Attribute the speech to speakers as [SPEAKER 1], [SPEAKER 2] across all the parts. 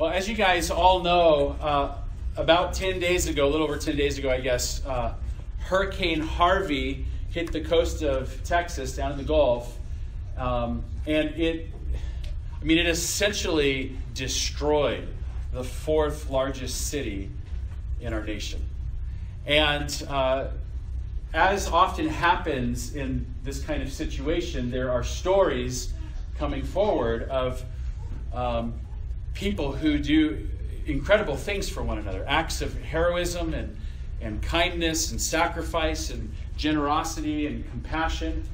[SPEAKER 1] Well, as you guys all know, uh, about 10 days ago, a little over 10 days ago, I guess, uh, Hurricane Harvey hit the coast of Texas down in the Gulf. Um, and it, I mean, it essentially destroyed the fourth largest city in our nation. And uh, as often happens in this kind of situation, there are stories coming forward of um, people who do incredible things for one another acts of heroism and, and kindness and sacrifice and generosity and compassion.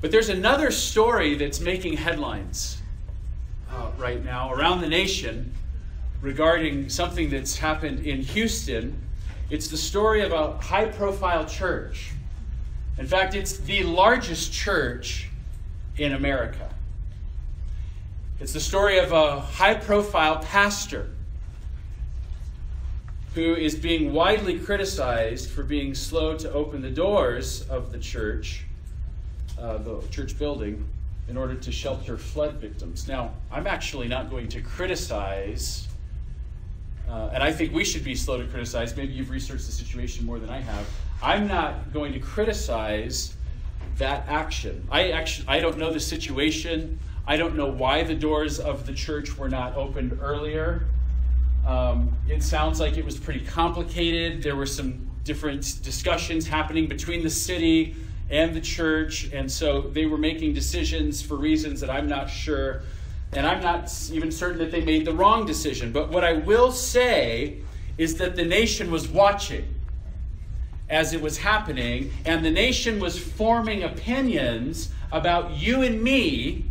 [SPEAKER 1] But there's another story that's making headlines uh, right now around the nation regarding something that's happened in Houston. It's the story of a high profile church. In fact, it's the largest church in America. It's the story of a high profile pastor who is being widely criticized for being slow to open the doors of the church, uh, the church building, in order to shelter flood victims. Now, I'm actually not going to criticize, uh, and I think we should be slow to criticize. Maybe you've researched the situation more than I have. I'm not going to criticize that action. I actually I don't know the situation. I don't know why the doors of the church were not opened earlier. Um, it sounds like it was pretty complicated. There were some different discussions happening between the city and the church, and so they were making decisions for reasons that I'm not sure, and I'm not even certain that they made the wrong decision. But what I will say is that the nation was watching as it was happening, and the nation was forming opinions about you and me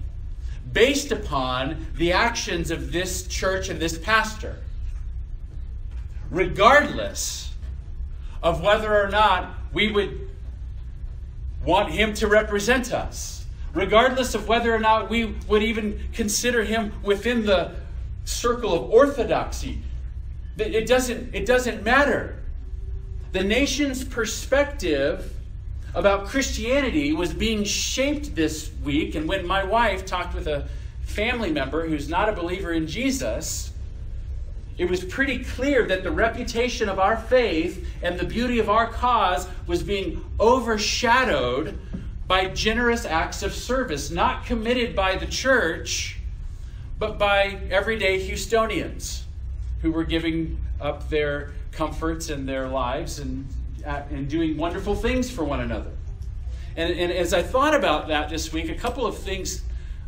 [SPEAKER 1] based upon the actions of this church and this pastor regardless of whether or not we would want him to represent us, regardless of whether or not we would even consider him within the circle of orthodoxy. It doesn't, it doesn't matter. The nation's perspective about Christianity was being shaped this week, and when my wife talked with a family member who's not a believer in Jesus, it was pretty clear that the reputation of our faith and the beauty of our cause was being overshadowed by generous acts of service, not committed by the church, but by everyday Houstonians who were giving up their comforts and their lives and, and doing wonderful things for one another. And, and as I thought about that this week, a couple of things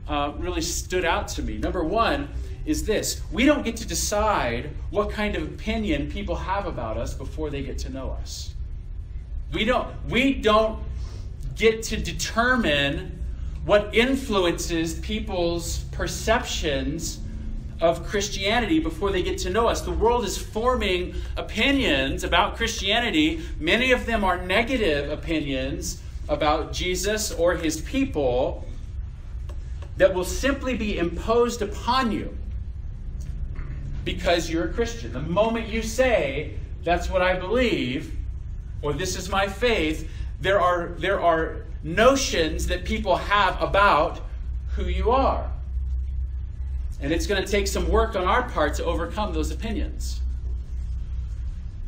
[SPEAKER 1] uh, really stood out to me. Number one, is this we don't get to decide what kind of opinion people have about us before they get to know us. We don't, we don't get to determine what influences people's perceptions of Christianity before they get to know us. The world is forming opinions about Christianity. Many of them are negative opinions about Jesus or his people that will simply be imposed upon you because you're a Christian. The moment you say, that's what I believe, or this is my faith, there are, there are notions that people have about who you are. And it's going to take some work on our part to overcome those opinions.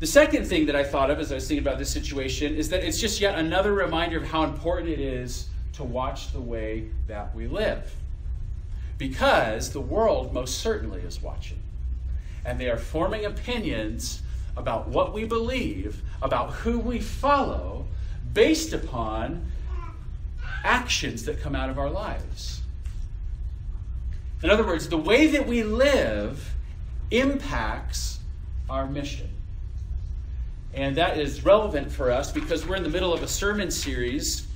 [SPEAKER 1] The second thing that I thought of as I was thinking about this situation is that it's just yet another reminder of how important it is to watch the way that we live. Because the world most certainly is watching and they are forming opinions about what we believe, about who we follow, based upon actions that come out of our lives. In other words, the way that we live impacts our mission. And that is relevant for us because we're in the middle of a sermon series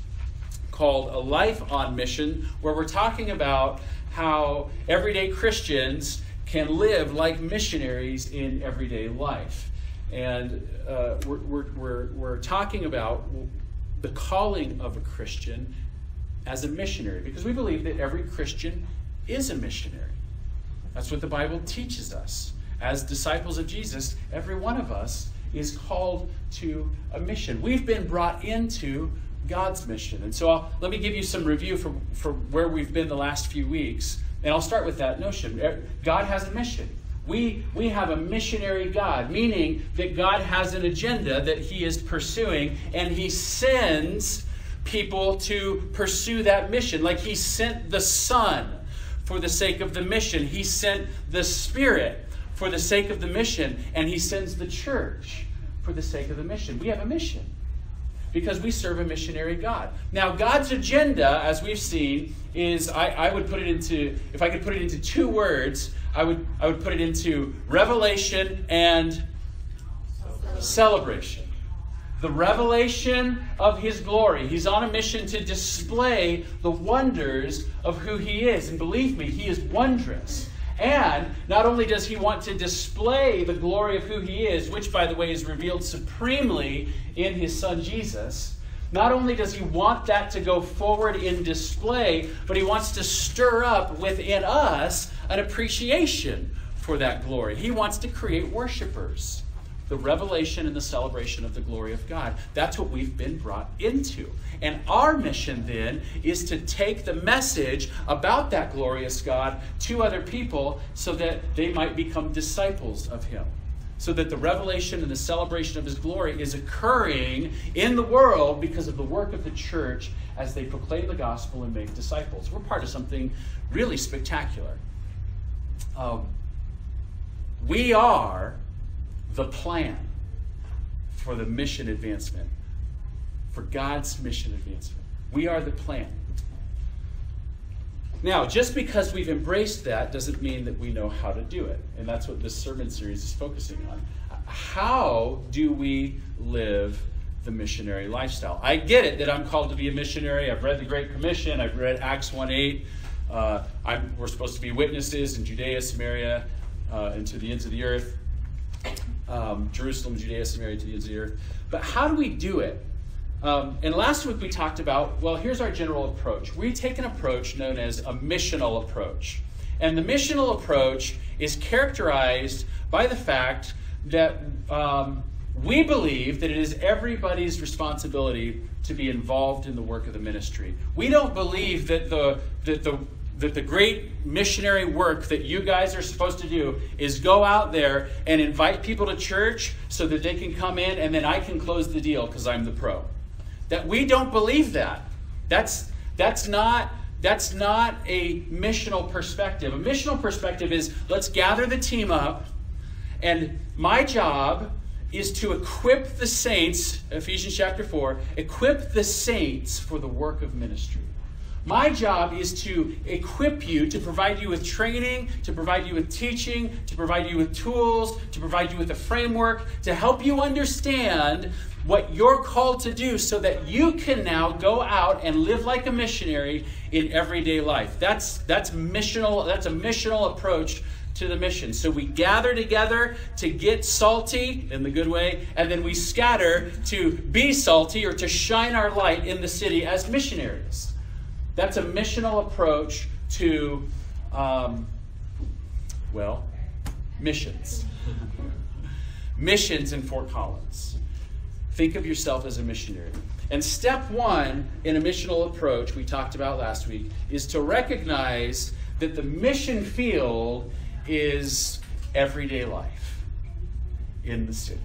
[SPEAKER 1] called A Life on Mission, where we're talking about how everyday Christians can live like missionaries in everyday life. And uh, we're, we're, we're, we're talking about the calling of a Christian as a missionary because we believe that every Christian is a missionary. That's what the Bible teaches us. As disciples of Jesus, every one of us is called to a mission. We've been brought into God's mission. And so I'll, let me give you some review for, for where we've been the last few weeks And I'll start with that notion. Eh, God has a mission. We, we have a missionary God, meaning that God has an agenda that He is pursuing, and He sends people to pursue that mission. Like He sent the Son for the sake of the mission, He sent the Spirit for the sake of the mission, and He sends the church for the sake of the mission. We have a mission because we serve a missionary God. Now, God's agenda, as we've seen, is I, I would put it into, if I could put it into two words, I would, I would put it into revelation and celebration. The revelation of his glory. He's on a mission to display the wonders of who he is. And believe me, he is wondrous. And not only does he want to display the glory of who he is, which, by the way, is revealed supremely in his son Jesus, not only does he want that to go forward in display, but he wants to stir up within us an appreciation for that glory. He wants to create worshipers. The revelation and the celebration of the glory of God. That's what we've been brought into. And our mission then is to take the message about that glorious God to other people so that they might become disciples of Him so that the revelation and the celebration of his glory is occurring in the world because of the work of the church as they proclaim the gospel and make disciples. We're part of something really spectacular. Um, we are the plan for the mission advancement, for God's mission advancement. We are the plan. Now, just because we've embraced that doesn't mean that we know how to do it. And that's what this sermon series is focusing on. How do we live the missionary lifestyle? I get it that I'm called to be a missionary. I've read the Great Commission, I've read Acts 1 8. Uh, we're supposed to be witnesses in Judea, Samaria, uh, and to the ends of the earth. Um, Jerusalem, Judea, Samaria, to the ends of the earth. But how do we do it? Um, and last week we talked about, well, here's our general approach. We take an approach known as a missional approach. And the missional approach is characterized by the fact that um, we believe that it is everybody's responsibility to be involved in the work of the ministry. We don't believe that the, that the, that the great missionary work that you guys are supposed to do is go out there and invite people to church so that they can come in and then I can close the deal because I'm the pro. That we don't believe that. That's that's not that's not a missional perspective. A missional perspective is let's gather the team up and my job is to equip the saints, Ephesians chapter 4, equip the saints for the work of ministry. My job is to equip you, to provide you with training, to provide you with teaching, to provide you with tools, to provide you with a framework, to help you understand what you're called to do so that you can now go out and live like a missionary in everyday life. That's that's missional that's a missional approach to the mission. So we gather together to get salty in the good way, and then we scatter to be salty or to shine our light in the city as missionaries. That's a missional approach to, um, well, missions. missions in Fort Collins. Think of yourself as a missionary. And step one in a missional approach, we talked about last week, is to recognize that the mission field is everyday life in the city.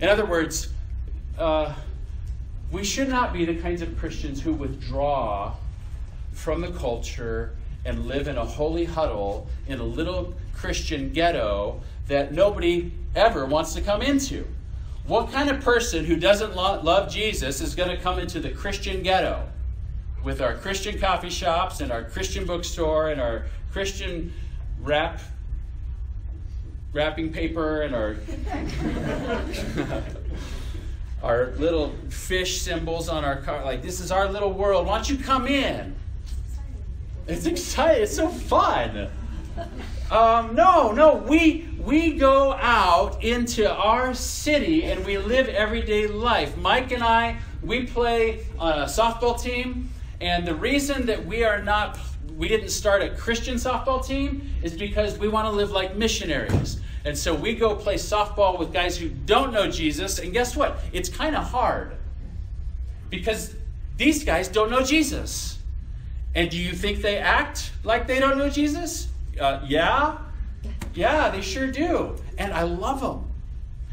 [SPEAKER 1] In other words, uh, we should not be the kinds of Christians who withdraw from the culture and live in a holy huddle in a little Christian ghetto that nobody ever wants to come into. What kind of person who doesn't lo- love Jesus is going to come into the Christian ghetto with our Christian coffee shops and our Christian bookstore and our Christian wrap wrapping paper and our our little fish symbols on our car like this is our little world why don't you come in it's exciting it's so fun um, no no we we go out into our city and we live everyday life. Mike and I, we play on a softball team, and the reason that we are not we didn't start a Christian softball team is because we want to live like missionaries. And so we go play softball with guys who don't know Jesus, and guess what? It's kind of hard because these guys don't know Jesus. And do you think they act like they don't know Jesus? Uh, yeah. Yeah, they sure do. And I love them.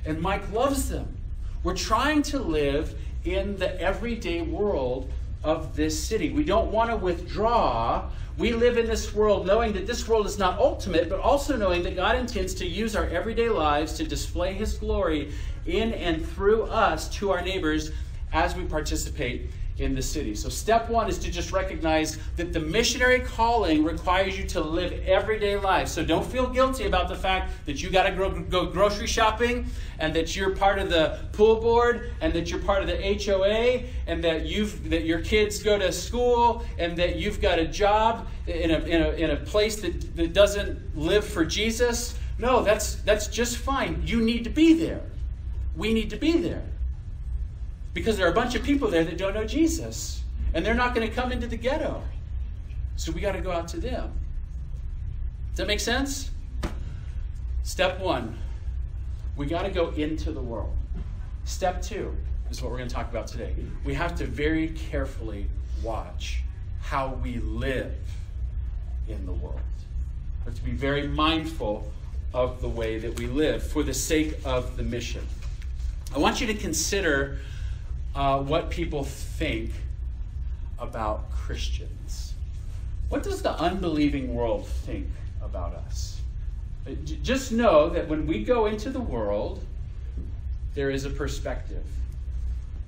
[SPEAKER 1] And Mike loves them. We're trying to live in the everyday world of this city. We don't want to withdraw. We live in this world knowing that this world is not ultimate, but also knowing that God intends to use our everyday lives to display His glory in and through us to our neighbors as we participate in the city. So, step one is to just recognize that the missionary calling requires you to live everyday life. So, don't feel guilty about the fact that you got to go, go grocery shopping and that you're part of the pool board and that you're part of the HOA and that you've that your kids go to school and that you've got a job in a, in a, in a place that, that doesn't live for Jesus. No, that's that's just fine. You need to be there. We need to be there because there are a bunch of people there that don't know Jesus, and they're not going to come into the ghetto. So we got to go out to them. Does that make sense? Step one, we got to go into the world. Step two is what we're going to talk about today. We have to very carefully watch how we live in the world. We have to be very mindful of the way that we live for the sake of the mission. I want you to consider uh, what people think about Christians. What does the unbelieving world think about us? Uh, just know that when we go into the world, there is a perspective.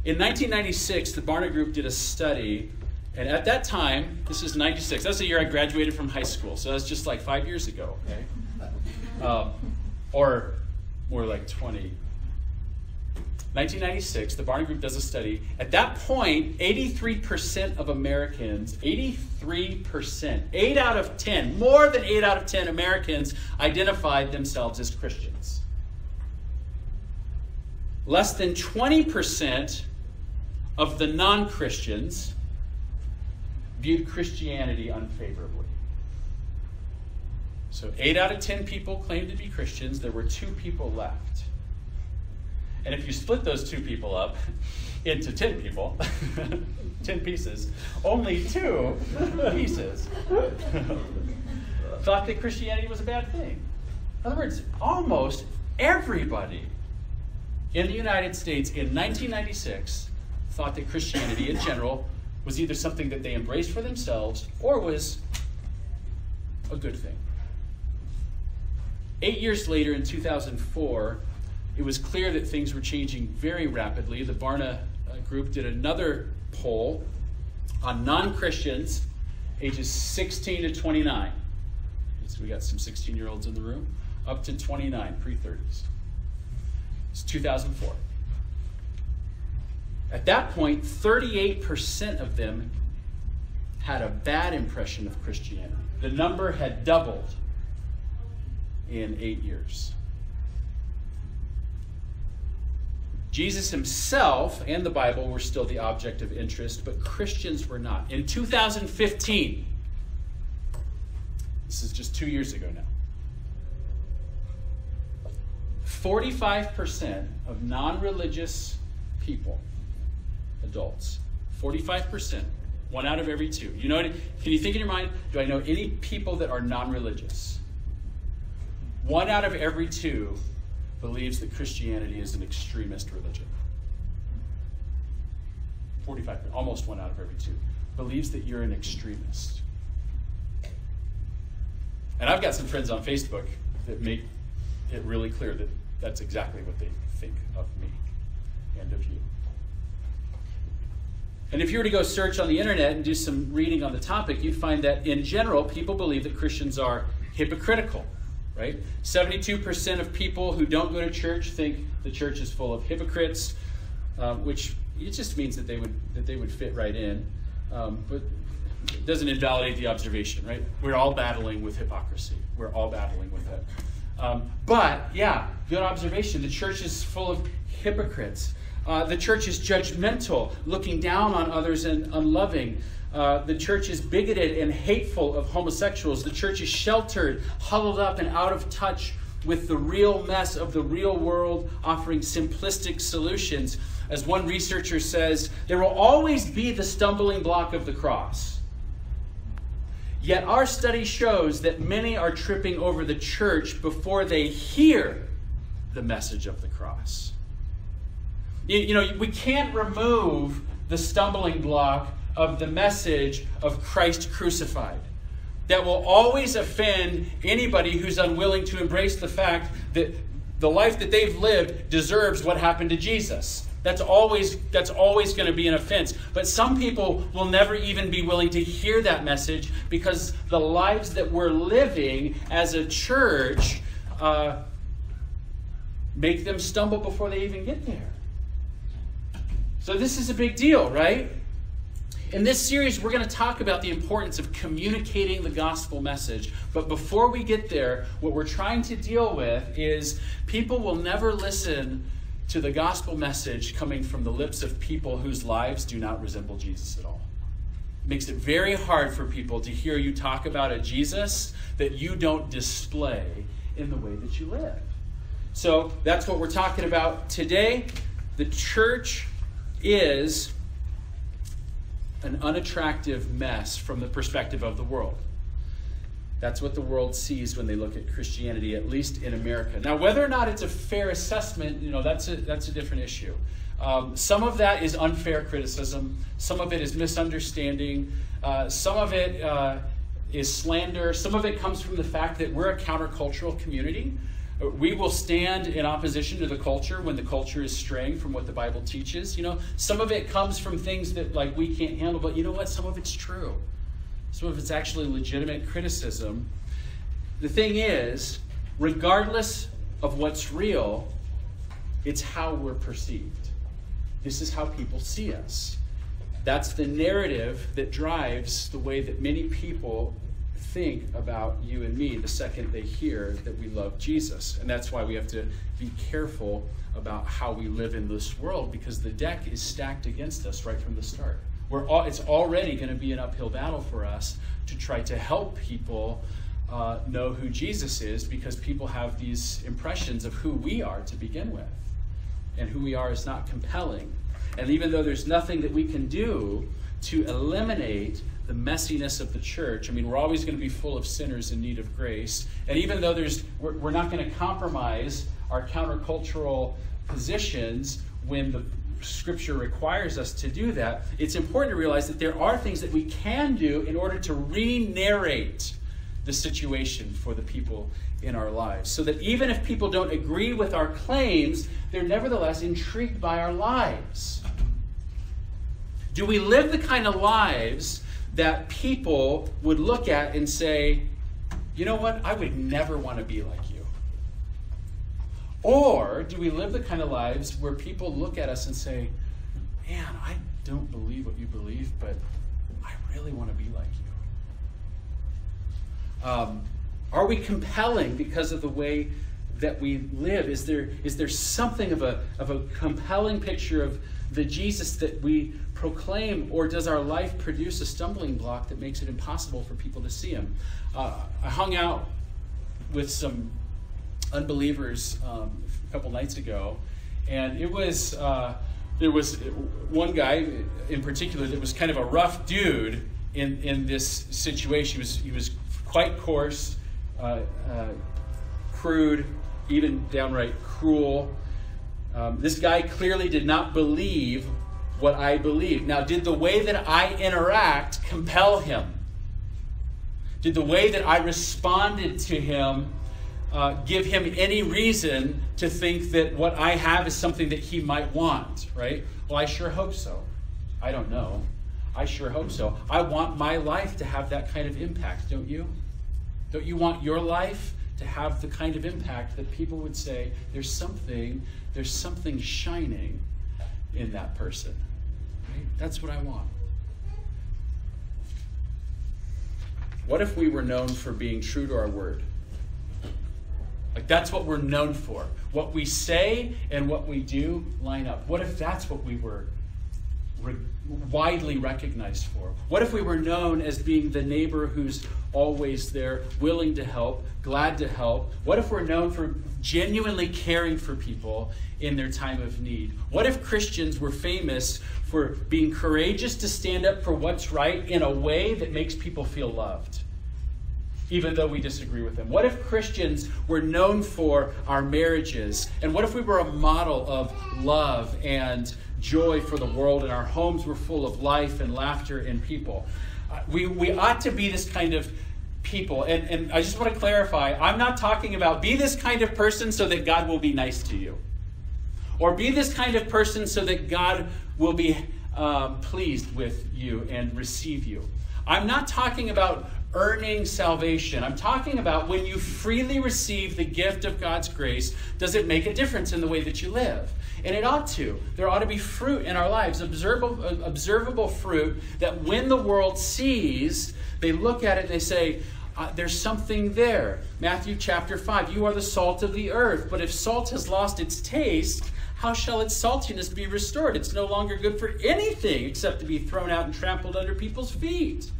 [SPEAKER 1] In 1996, the Barna Group did a study, and at that time, this is 96, that's the year I graduated from high school, so that's just like five years ago, okay? Um, or more like 20, 1996, the Barna Group does a study. At that point, 83% of Americans, 83%, 8 out of 10, more than 8 out of 10 Americans identified themselves as Christians. Less than 20% of the non Christians viewed Christianity unfavorably. So, 8 out of 10 people claimed to be Christians. There were two people left. And if you split those two people up into 10 people, 10 pieces, only two pieces thought that Christianity was a bad thing. In other words, almost everybody in the United States in 1996 thought that Christianity in general was either something that they embraced for themselves or was a good thing. Eight years later, in 2004, it was clear that things were changing very rapidly. The Barna uh, group did another poll on non Christians ages 16 to 29. So we got some 16 year olds in the room, up to 29, pre 30s. It's 2004. At that point, 38% of them had a bad impression of Christianity. The number had doubled in eight years. Jesus himself and the Bible were still the object of interest, but Christians were not. In 2015, this is just two years ago now, 45% of non religious people, adults, 45%, one out of every two. You know, can you think in your mind, do I know any people that are non religious? One out of every two believes that Christianity is an extremist religion. 45, almost one out of every two, believes that you're an extremist. And I've got some friends on Facebook that make it really clear that that's exactly what they think of me and of you. And if you were to go search on the internet and do some reading on the topic, you'd find that in general, people believe that Christians are hypocritical right? 72% of people who don't go to church think the church is full of hypocrites, um, which it just means that they would that they would fit right in, um, but it doesn't invalidate the observation, right? We're all battling with hypocrisy. We're all battling with it. Um, but yeah, good observation. The church is full of hypocrites. Uh, the church is judgmental, looking down on others and unloving. Uh, the church is bigoted and hateful of homosexuals. The church is sheltered, huddled up, and out of touch with the real mess of the real world, offering simplistic solutions. As one researcher says, there will always be the stumbling block of the cross. Yet our study shows that many are tripping over the church before they hear the message of the cross. You, you know, we can't remove the stumbling block of the message of Christ crucified that will always offend anybody who's unwilling to embrace the fact that the life that they've lived deserves what happened to Jesus. That's always that's always going to be an offense. But some people will never even be willing to hear that message because the lives that we're living as a church uh, make them stumble before they even get there. So this is a big deal, right? In this series, we're going to talk about the importance of communicating the gospel message. But before we get there, what we're trying to deal with is people will never listen to the gospel message coming from the lips of people whose lives do not resemble Jesus at all. It makes it very hard for people to hear you talk about a Jesus that you don't display in the way that you live. So that's what we're talking about today. The church is an unattractive mess from the perspective of the world. That's what the world sees when they look at Christianity, at least in America. Now, whether or not it's a fair assessment, you know, that's a, that's a different issue. Um, some of that is unfair criticism. Some of it is misunderstanding. Uh, some of it uh, is slander. Some of it comes from the fact that we're a countercultural community. We will stand in opposition to the culture when the culture is straying from what the Bible teaches. You know, some of it comes from things that like we can't handle, but you know what? Some of it's true. Some of it's actually legitimate criticism. The thing is, regardless of what's real, it's how we're perceived. This is how people see us. That's the narrative that drives the way that many people think about you and me the second they hear that we love Jesus. And that's why we have to be careful about how we live in this world because the deck is stacked against us right from the start. We're all, it's already going to be an uphill battle for us to try to help people uh, know who Jesus is because people have these impressions of who we are to begin with. And who we are is not compelling. And even though there's nothing that we can do to eliminate the messiness of the church. I mean, we're always going to be full of sinners in need of grace. And even though there's, we're, we're not going to compromise our countercultural positions when the scripture requires us to do that, it's important to realize that there are things that we can do in order to re narrate the situation for the people in our lives. So that even if people don't agree with our claims, they're nevertheless intrigued by our lives. Do we live the kind of lives that people would look at and say, you know what, I would never want to be like you? Or do we live the kind of lives where people look at us and say, man, I don't believe what you believe, but I really want to be like you? Um, are we compelling because of the way that we live? Is there, is there something of a, of a compelling picture of the Jesus that we proclaim, or does our life produce a stumbling block that makes it impossible for people to see Him? Uh, I hung out with some unbelievers um, a couple nights ago, and it was uh, there was one guy in particular that was kind of a rough dude in in this situation. He was he was quite coarse, uh, uh crude, even downright cruel. Um, this guy clearly did not believe what I believe. Now, did the way that I interact compel him? Did the way that I responded to him uh, give him any reason to think that what I have is something that he might want, right? Well, I sure hope so. I don't know. I sure hope so. I want my life to have that kind of impact, don't you? Don't you want your life to have the kind of impact that people would say there's something there's something shining in that person. Right? that's what i want. What if we were known for being true to our word? Like that's what we're known for. What we say and what we do line up. What if that's what we were re- widely recognized for? What if we were known as being the neighbor who's always there, willing to help, glad to help? What if we're known for genuinely caring for people in their time of need? What if Christians were famous for being courageous to stand up for what's right in a way that makes people feel loved? even though we disagree with them? What if Christians were known for our marriages? And what if we were a model of love and joy for the world and our homes were full of life and laughter and people? Uh, we, we ought to be this kind of people. And, and I just want to clarify I'm not talking about be this kind of person so that God will be nice to you, or be this kind of person so that God will be uh, pleased with you and receive you. I'm not talking about earning salvation. I'm talking about when you freely receive the gift of God's grace, does it make a difference in the way that you live? And it ought to. There ought to be fruit in our lives, observable, observable fruit that when the world sees, they look at it and they say, uh, there's something there. Matthew chapter 5 You are the salt of the earth, but if salt has lost its taste, how shall its saltiness be restored? It's no longer good for anything except to be thrown out and trampled under people's feet.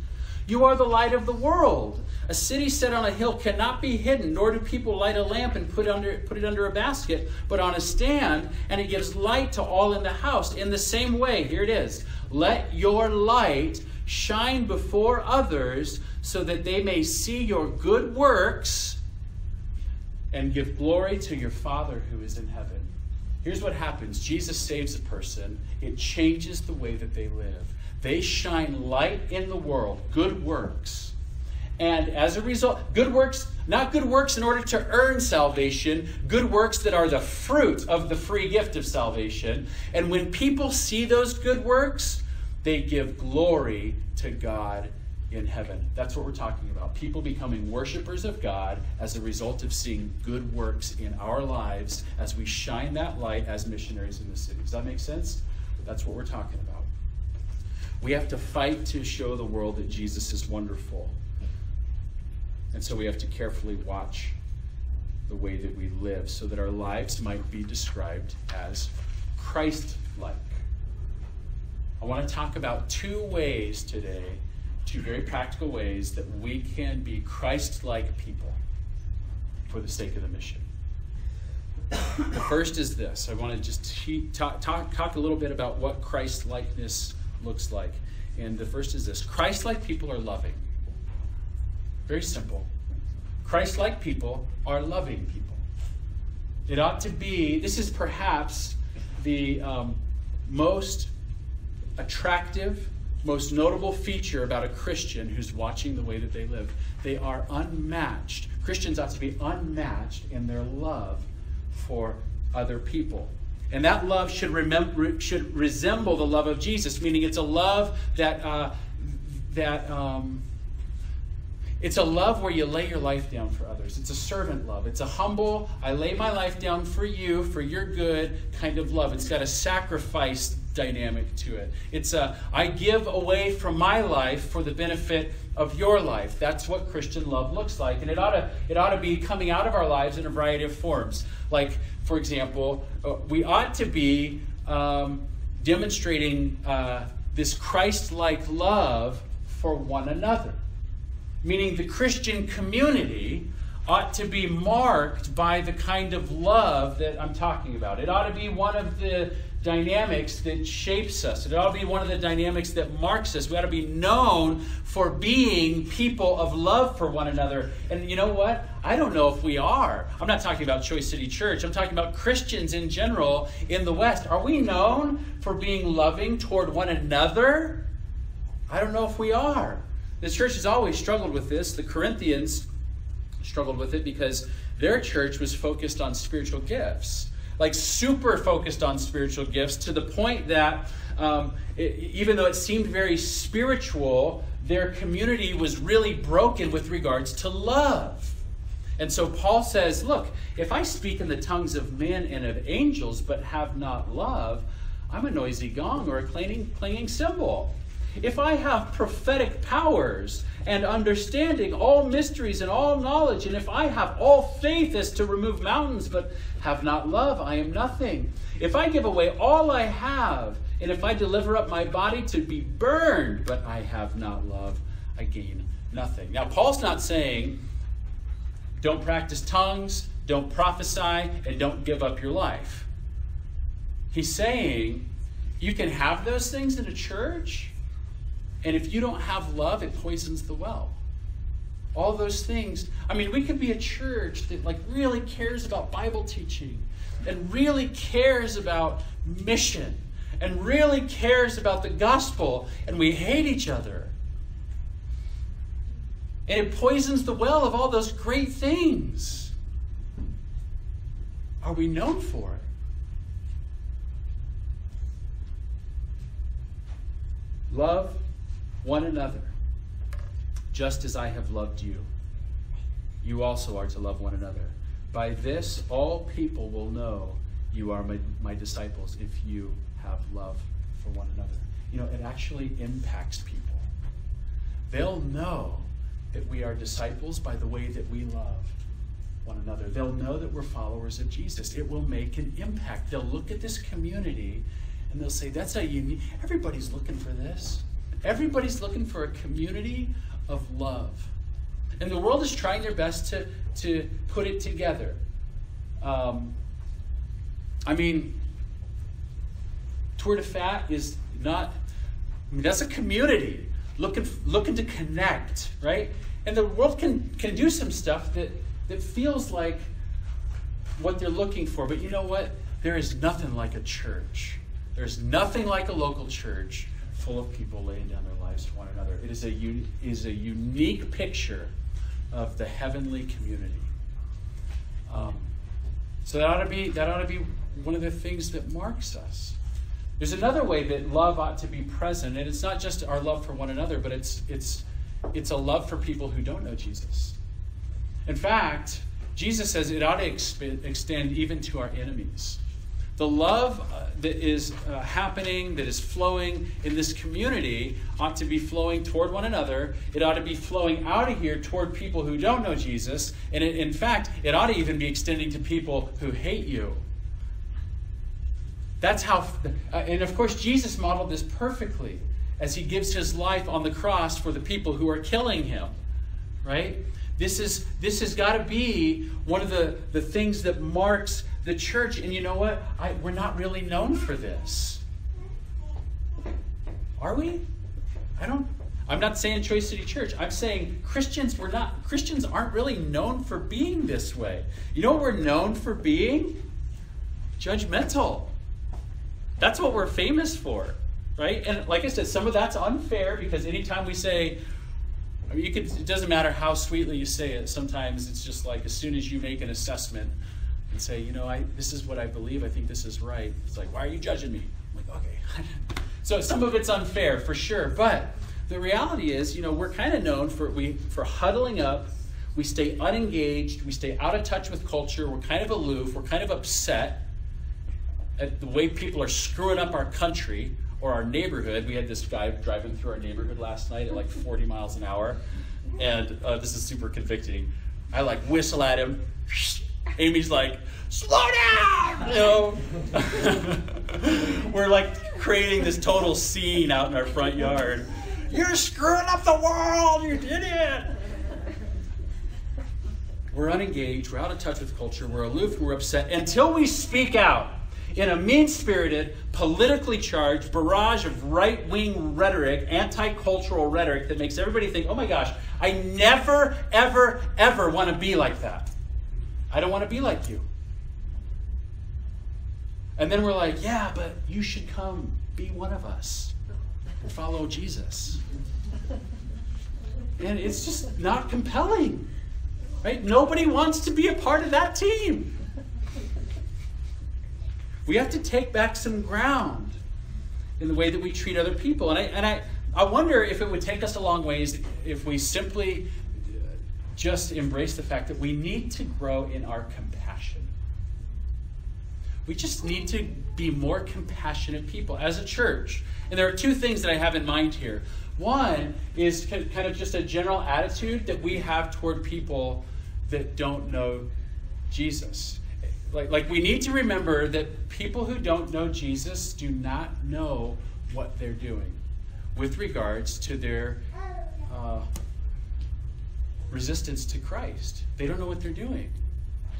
[SPEAKER 1] You are the light of the world. A city set on a hill cannot be hidden, nor do people light a lamp and put, under, put it under a basket, but on a stand, and it gives light to all in the house. In the same way, here it is let your light shine before others so that they may see your good works and give glory to your Father who is in heaven. Here's what happens Jesus saves a person, it changes the way that they live. They shine light in the world, good works. And as a result, good works, not good works in order to earn salvation, good works that are the fruit of the free gift of salvation. And when people see those good works, they give glory to God in heaven. That's what we're talking about. People becoming worshipers of God as a result of seeing good works in our lives as we shine that light as missionaries in the city. Does that make sense? That's what we're talking about. We have to fight to show the world that Jesus is wonderful. And so we have to carefully watch the way that we live so that our lives might be described as Christ like. I want to talk about two ways today two very practical ways that we can be Christ like people for the sake of the mission. The first is this I want to just talk, talk, talk a little bit about what Christ likeness looks like. And the first is this Christ like people are loving. Very simple. Christ like people are loving people. It ought to be, this is perhaps the um, most attractive most notable feature about a Christian who's watching the way that they live. They are unmatched. Christians ought to be unmatched in their love for other people. And that love should, remember, should resemble the love of Jesus, meaning it's a love that, uh, that um, it's a love where you lay your life down for others. It's a servant love. It's a humble, I lay my life down for you, for your good kind of love. It's got a sacrifice dynamic to it. It's a, I give away from my life for the benefit of your life. That's what Christian love looks like. And it ought to, it ought to be coming out of our lives in a variety of forms. Like, for example, uh, we ought to be um, demonstrating uh, this Christ like love for one another meaning the Christian community, ought to be marked by the kind of love that I'm talking about. It ought to be one of the dynamics that shapes us. It ought to be one of the dynamics that marks us. We ought to be known for being people of love for one another. And you know what? I don't know if we are. I'm not talking about Choice City Church. I'm talking about Christians in general in the West. Are we known for being loving toward one another? I don't know if we are. The church has always struggled with this. The Corinthians struggled with it because their church was focused on spiritual gifts, like super focused on spiritual gifts to the point that um, it, even though it seemed very spiritual, their community was really broken with regards to love. And so Paul says, Look, if I speak in the tongues of men and of angels but have not love, I'm a noisy gong or a clanging, clanging cymbal if I have prophetic powers and understanding, all mysteries and all knowledge, and if I have all faith as to remove mountains, but have not love, I am nothing. If I give away all I have, and if I deliver up my body to be burned, but I have not love, I gain nothing. Now, Paul's not saying, don't practice tongues, don't prophesy, and don't give up your life. He's saying, you can have those things in a church, and if you don't have love, it poisons the well. all those things. I mean, we could be a church that like really cares about Bible teaching and really cares about mission and really cares about the gospel and we hate each other. And it poisons the well of all those great things. Are we known for it? Love one another, just as I have loved you. You also are to love one another. By this, all people will know you are my, my disciples if you have love for one another. You know, it actually impacts people. They'll know that we are disciples by the way that we love one another. They'll know that we're followers of Jesus. It will make an impact. They'll look at this community and they'll say, that's a unique, everybody's looking for this. Everybody's looking for a community of love. And the world is trying their best to, to put it together. Um, I mean, Tour de Fat is not, I mean, that's a community looking, looking to connect, right? And the world can, can do some stuff that, that feels like what they're looking for. But you know what? There is nothing like a church. There's nothing like a local church full of people laying down their lives for one another. It is a, is a unique picture of the heavenly community. Um, so that ought to be that ought to be one of the things that marks us. There's another way that love ought to be present, and it's not just our love for one another, but it's it's it's a love for people who don't know Jesus. In fact, Jesus says it ought to exp- extend even to our enemies. The love uh, that is uh, happening, that is flowing in this community, ought to be flowing toward one another. It ought to be flowing out of here toward people who don't know Jesus. And it, in fact, it ought to even be extending to people who hate you. That's how, uh, and of course, Jesus modeled this perfectly as he gives his life on the cross for the people who are killing him, right? This is this has got to be one of the, the things that marks the church. And you know what? I, we're not really known for this. Are we? I don't. I'm not saying Choice City Church. I'm saying Christians. We're not. Christians aren't really known for being this way. You know what we're known for being? Judgmental. That's what we're famous for, right? And like I said, some of that's unfair because anytime we say, I mean, could, it doesn't matter how sweetly you say it. Sometimes it's just like as soon as you make an assessment and say, you know, I this is what I believe. I think this is right. It's like, why are you judging me? I'm like, okay. so some of it's unfair for sure, but the reality is, you know, we're kind of known for we for huddling up. We stay unengaged. We stay out of touch with culture. We're kind of aloof. We're kind of upset at the way people are screwing up our country or our neighborhood. We had this guy driving through our neighborhood last night at like 40 miles an hour, and uh, this is super convicting. I like whistle at him. Amy's like, slow down! You know, we're like creating this total scene out in our front yard. You're screwing up the world, you did it! We're unengaged, we're out of touch with culture, we're aloof, we're upset until we speak out in a mean spirited, politically charged barrage of right wing rhetoric, anti cultural rhetoric that makes everybody think, oh my gosh, I never, ever, ever want to be like that. I don't want to be like you. And then we're like, yeah, but you should come be one of us and follow Jesus. And it's just not compelling. Right? Nobody wants to be a part of that team. We have to take back some ground in the way that we treat other people. And I, and I, I wonder if it would take us a long ways if we simply just embrace the fact that we need to grow in our compassion. We just need to be more compassionate people as a church. And there are two things that I have in mind here. One is kind of just a general attitude that we have toward people that don't know Jesus like, like we need to remember that people who don't know Jesus do not know what they're doing with regards to their uh, resistance to Christ. They don't know what they're doing.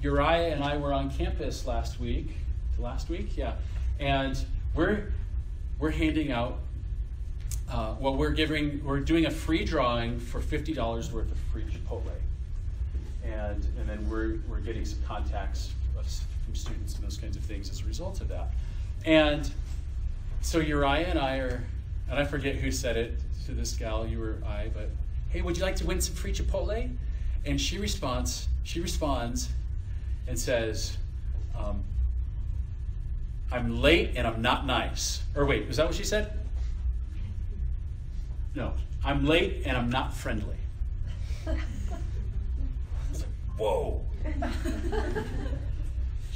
[SPEAKER 1] Uriah and I were on campus last week. Last week, yeah, and we're we're handing out uh, well, we're giving, we're doing a free drawing for fifty dollars worth of free Chipotle, and and then we're we're getting some contacts from students and those kinds of things as a result of that, and so Uriah and I are, and I forget who said it to this gal, you or I, but hey, would you like to win some free Chipotle? And she responds, she responds, and says, um, I'm late and I'm not nice. Or wait, was that what she said? No, I'm late and I'm not friendly. like, Whoa.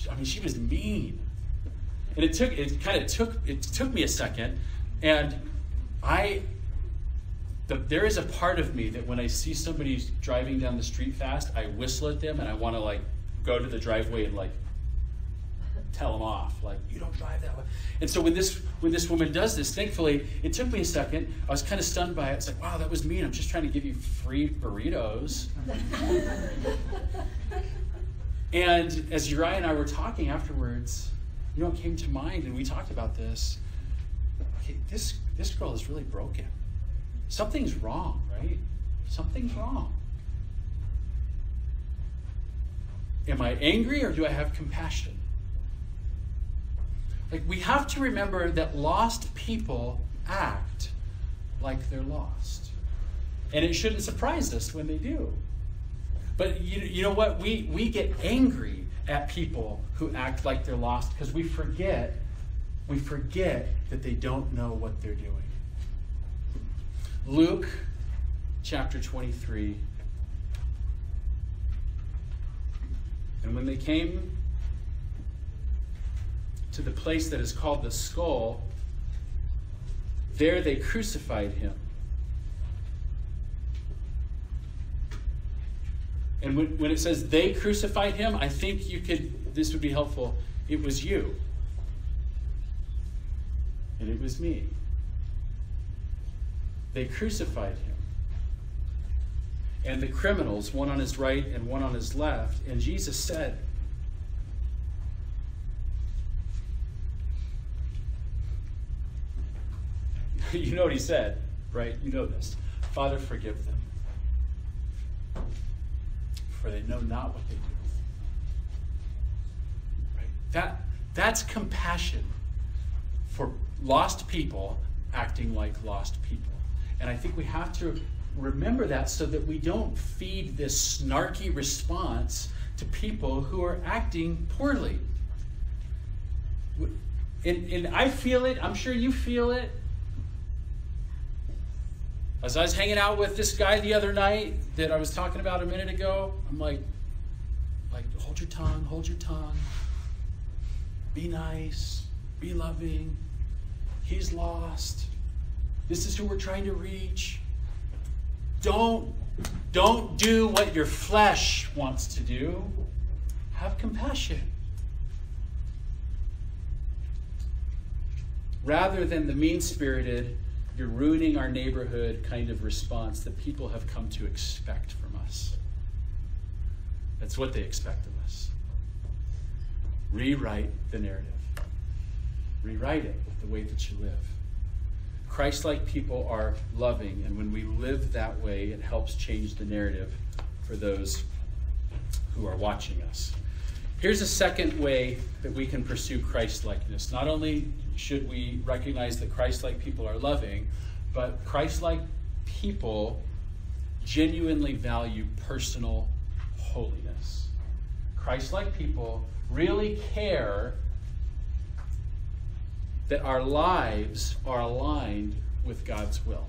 [SPEAKER 1] I mean, she was mean. And it took it kind of took it took me a second, and I the, there is a part of me that when I see somebody driving down the street fast, I whistle at them and I want to like go to the driveway and like tell them off, like you don't drive that way. And so when this when this woman does this, thankfully it took me a second. I was kind of stunned by it. It's like, wow, that was mean. I'm just trying to give you free burritos. and as Uriah and I were talking afterwards, you know, it came to mind, and we talked about this. Okay, this this girl is really broken. Something's wrong, right? Something's wrong. Am I angry or do I have compassion? Like, we have to remember that lost people act like they're lost. And it shouldn't surprise us when they do. But you, you know what? We, we get angry at people who act like they're lost because we forget, we forget that they don't know what they're doing. Luke chapter 23. And when they came to the place that is called the skull, there they crucified him. And when, when it says they crucified him, I think you could, this would be helpful. It was you. And it was me. They crucified him. And the criminals, one on his right and one on his left. And Jesus said, you know what he said, right? You know this. Father, forgive them. For they know not what they do. Right? That, that's compassion for lost people acting like lost people. And I think we have to remember that so that we don't feed this snarky response to people who are acting poorly. And, and I feel it, I'm sure you feel it. As I was hanging out with this guy the other night that I was talking about a minute ago, I'm like, like, hold your tongue, hold your tongue. Be nice, be loving. He's lost. This is who we're trying to reach. Don't, don't do what your flesh wants to do. Have compassion. Rather than the mean spirited, you're ruining our neighborhood kind of response that people have come to expect from us. That's what they expect of us. Rewrite the narrative, rewrite it with the way that you live. Christ like people are loving, and when we live that way, it helps change the narrative for those who are watching us. Here's a second way that we can pursue Christ likeness. Not only should we recognize that Christ like people are loving, but Christ like people genuinely value personal holiness. Christ like people really care that our lives are aligned with God's will.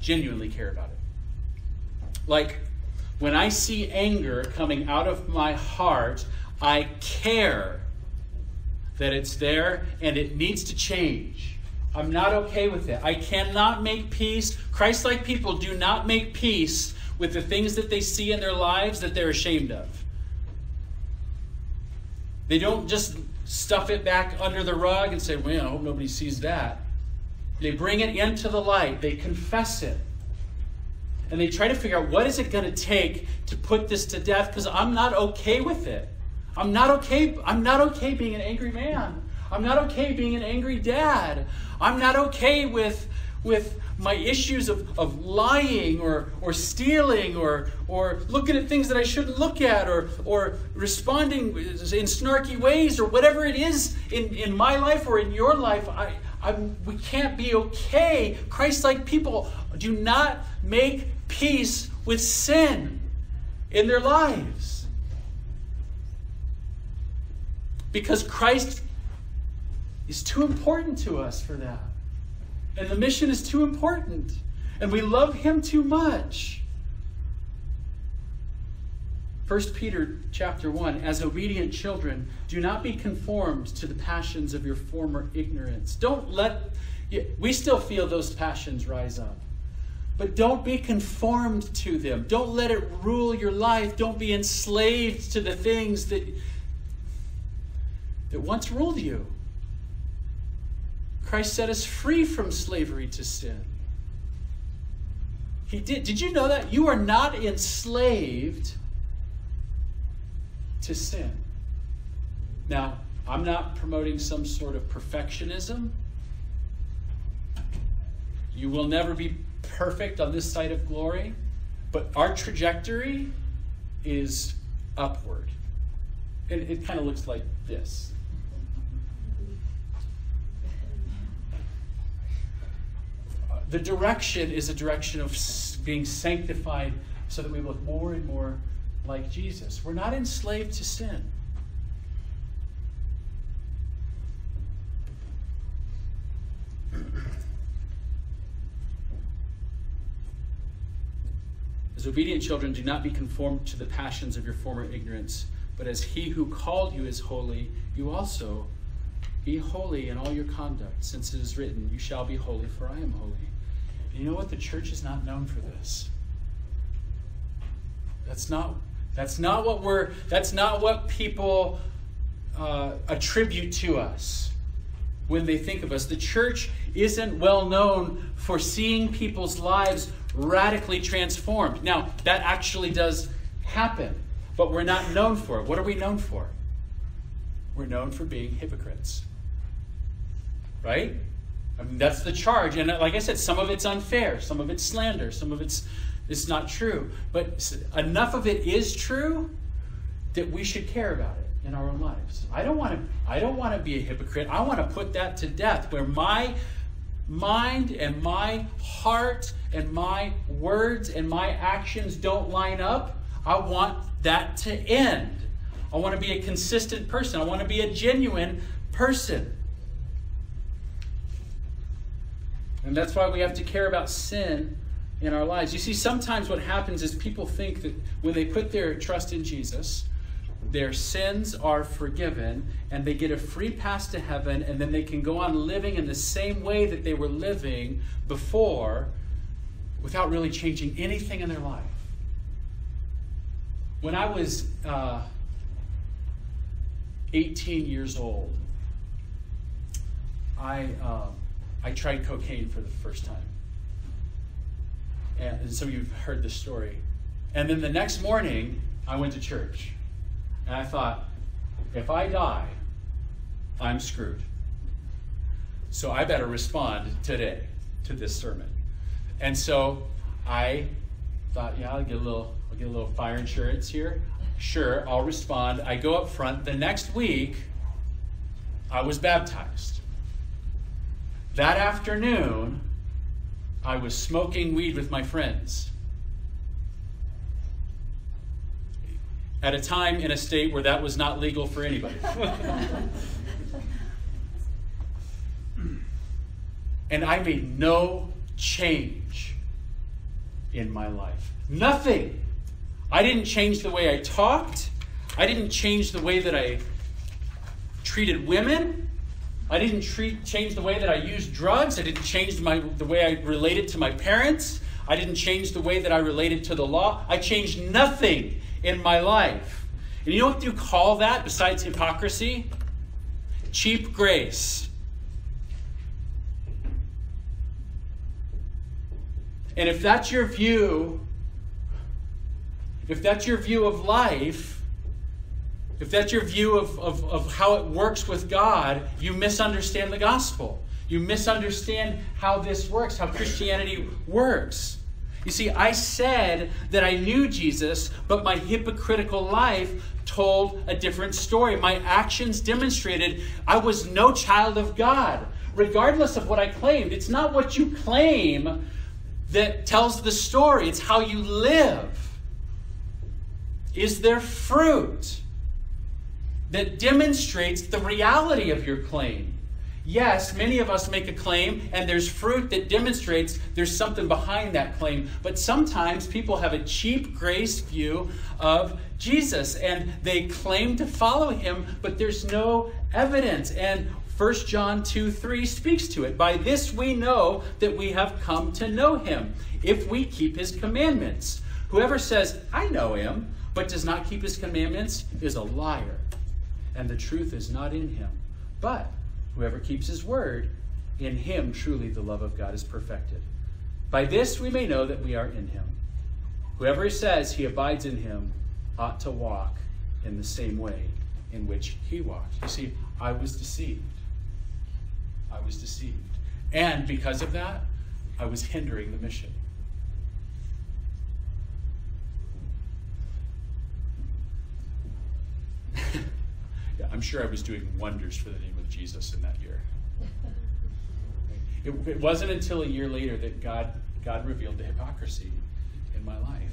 [SPEAKER 1] Genuinely care about it. Like when I see anger coming out of my heart, I care that it's there and it needs to change. I'm not okay with it. I cannot make peace. Christ like people do not make peace with the things that they see in their lives that they're ashamed of. They don't just stuff it back under the rug and say, well, I hope nobody sees that. They bring it into the light, they confess it. And they try to figure out what is it going to take to put this to death because I'm not okay with it. I'm not okay I'm not okay being an angry man. I'm not okay being an angry dad. I'm not okay with with my issues of, of lying or, or stealing or, or looking at things that I shouldn't look at or, or responding in snarky ways or whatever it is in, in my life or in your life, I, I'm, we can't be okay. Christ like people do not make peace with sin in their lives. Because Christ is too important to us for that. And the mission is too important. And we love him too much. 1 Peter chapter 1 As obedient children, do not be conformed to the passions of your former ignorance. Don't let we still feel those passions rise up. But don't be conformed to them. Don't let it rule your life. Don't be enslaved to the things that that once ruled you. Christ set us free from slavery to sin. He did. Did you know that? You are not enslaved to sin. Now, I'm not promoting some sort of perfectionism. You will never be perfect on this side of glory, but our trajectory is upward. It, it kind of looks like this. The direction is a direction of being sanctified so that we look more and more like Jesus. We're not enslaved to sin. As obedient children, do not be conformed to the passions of your former ignorance, but as he who called you is holy, you also be holy in all your conduct, since it is written, You shall be holy, for I am holy. You know what? The church is not known for this. That's not that's not what we're that's not what people uh, attribute to us when they think of us. The church isn't well known for seeing people's lives radically transformed. Now, that actually does happen, but we're not known for it. What are we known for? We're known for being hypocrites. Right? I mean, that's the charge. And uh, like I said, some of it's unfair, some of it's slander, some of it's, it's not true. But enough of it is true that we should care about it in our own lives. I don't want to I don't want to be a hypocrite. I want to put that to death where my mind and my heart and my words and my actions don't line up. I want that to end. I want to be a consistent person. I want to be a genuine person. And that's why we have to care about sin in our lives. You see, sometimes what happens is people think that when they put their trust in Jesus, their sins are forgiven and they get a free pass to heaven, and then they can go on living in the same way that they were living before without really changing anything in their life. When I was uh, 18 years old, I. Um, I tried cocaine for the first time. And, and some of you have heard this story. And then the next morning, I went to church. And I thought, if I die, I'm screwed. So I better respond today to this sermon. And so I thought, yeah, I'll get a little, I'll get a little fire insurance here. Sure, I'll respond. I go up front. The next week, I was baptized. That afternoon, I was smoking weed with my friends. At a time in a state where that was not legal for anybody. and I made no change in my life. Nothing. I didn't change the way I talked. I didn't change the way that I treated women. I didn't treat, change the way that I used drugs. I didn't change my, the way I related to my parents. I didn't change the way that I related to the law. I changed nothing in my life. And you know what you call that besides hypocrisy? Cheap grace. And if that's your view, if that's your view of life, if that's your view of, of, of how it works with God, you misunderstand the gospel. You misunderstand how this works, how Christianity works. You see, I said that I knew Jesus, but my hypocritical life told a different story. My actions demonstrated I was no child of God, regardless of what I claimed. It's not what you claim that tells the story, it's how you live. Is there fruit that demonstrates the reality of your claim? Yes, many of us make a claim, and there's fruit that demonstrates there's something behind that claim. But sometimes people have a cheap grace view of Jesus, and they claim to follow him, but there's no evidence. And 1 John 2 3 speaks to it. By this we know that we have come to know him, if we keep his commandments. Whoever says, I know him, but does not keep his commandments, is a liar, and the truth is not in him. But Whoever keeps his word, in him truly the love of God is perfected. By this we may know that we are in him. Whoever says he abides in him ought to walk in the same way in which he walked. You see, I was deceived. I was deceived. And because of that, I was hindering the mission. I'm sure I was doing wonders for the name of Jesus in that year. It, it wasn't until a year later that God, God revealed the hypocrisy in my life.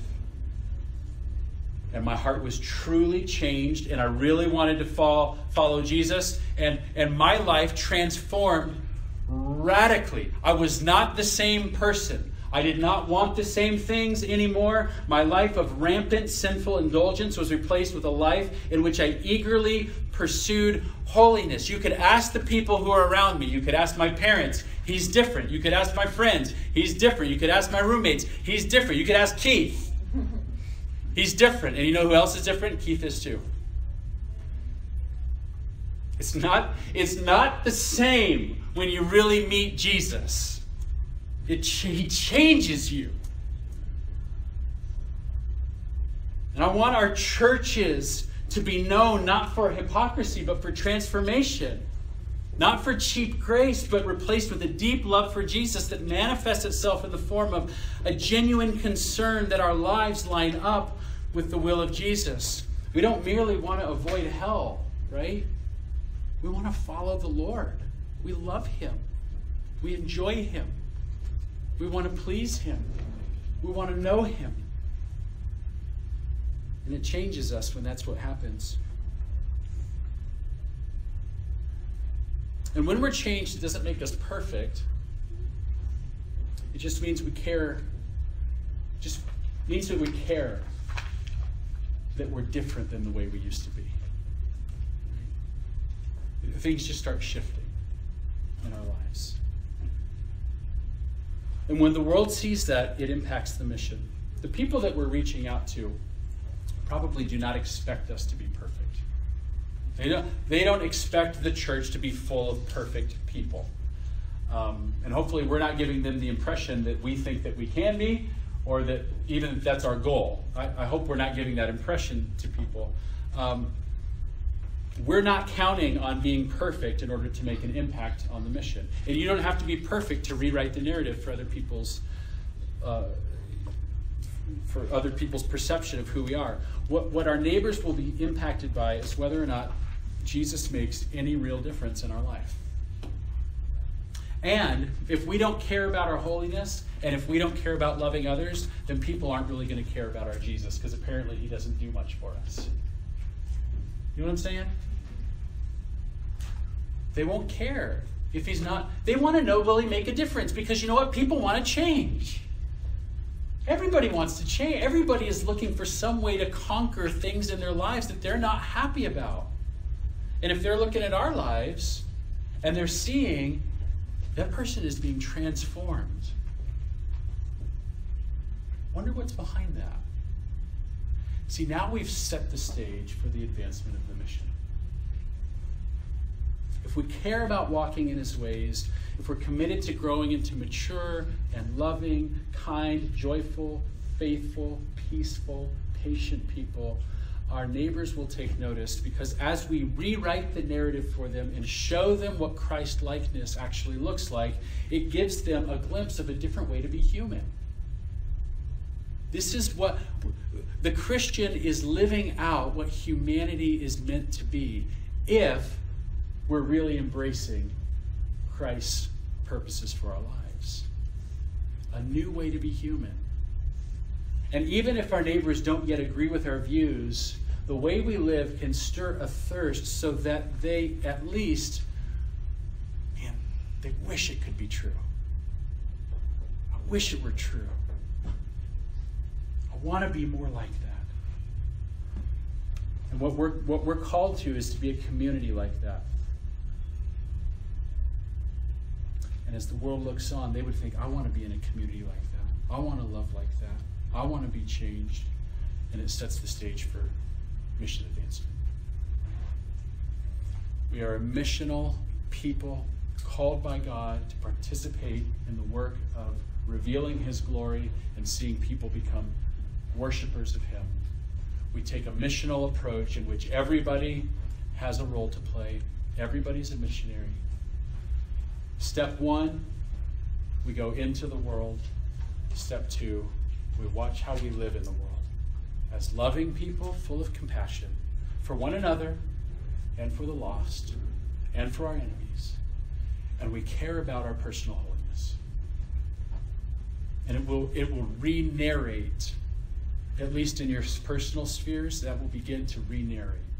[SPEAKER 1] And my heart was truly changed, and I really wanted to fall, follow Jesus, and, and my life transformed radically. I was not the same person. I did not want the same things anymore. My life of rampant sinful indulgence was replaced with a life in which I eagerly pursued holiness. You could ask the people who are around me. You could ask my parents. He's different. You could ask my friends. He's different. You could ask my roommates. He's different. You could ask Keith. He's different. And you know who else is different? Keith is too. It's not, it's not the same when you really meet Jesus. It he changes you. And I want our churches to be known not for hypocrisy, but for transformation. Not for cheap grace, but replaced with a deep love for Jesus that manifests itself in the form of a genuine concern that our lives line up with the will of Jesus. We don't merely want to avoid hell, right? We want to follow the Lord. We love Him, we enjoy Him. We want to please Him. We want to know Him. And it changes us when that's what happens. And when we're changed, it doesn't make us perfect. It just means we care. Just means that we care that we're different than the way we used to be. Things just start shifting in our lives. And when the world sees that, it impacts the mission. The people that we're reaching out to probably do not expect us to be perfect. They don't, they don't expect the church to be full of perfect people. Um, and hopefully, we're not giving them the impression that we think that we can be, or that even that's our goal. I, I hope we're not giving that impression to people. Um, we're not counting on being perfect in order to make an impact on the mission. And you don't have to be perfect to rewrite the narrative for other people's uh, for other people's perception of who we are. What, what our neighbors will be impacted by is whether or not Jesus makes any real difference in our life. And if we don't care about our holiness and if we don't care about loving others, then people aren't really going to care about our Jesus because apparently he doesn't do much for us. You know what I'm saying? They won't care if he's not. They want to know will he make a difference? Because you know what? People want to change. Everybody wants to change. Everybody is looking for some way to conquer things in their lives that they're not happy about. And if they're looking at our lives and they're seeing that person is being transformed, wonder what's behind that. See, now we've set the stage for the advancement of. If we care about walking in his ways, if we're committed to growing into mature and loving, kind, joyful, faithful, peaceful, patient people, our neighbors will take notice because as we rewrite the narrative for them and show them what Christ likeness actually looks like, it gives them a glimpse of a different way to be human. This is what the Christian is living out what humanity is meant to be if we're really embracing Christ's purposes for our lives. A new way to be human. And even if our neighbors don't yet agree with our views, the way we live can stir a thirst so that they at least, man, they wish it could be true. I wish it were true. I want to be more like that. And what we're, what we're called to is to be a community like that. And as the world looks on, they would think, I want to be in a community like that. I want to love like that. I want to be changed. And it sets the stage for mission advancement. We are a missional people called by God to participate in the work of revealing His glory and seeing people become worshipers of Him. We take a missional approach in which everybody has a role to play, everybody's a missionary. Step one, we go into the world. Step two, we watch how we live in the world as loving people full of compassion for one another and for the lost and for our enemies. And we care about our personal holiness. And it will, it will re narrate, at least in your personal spheres, that will begin to re narrate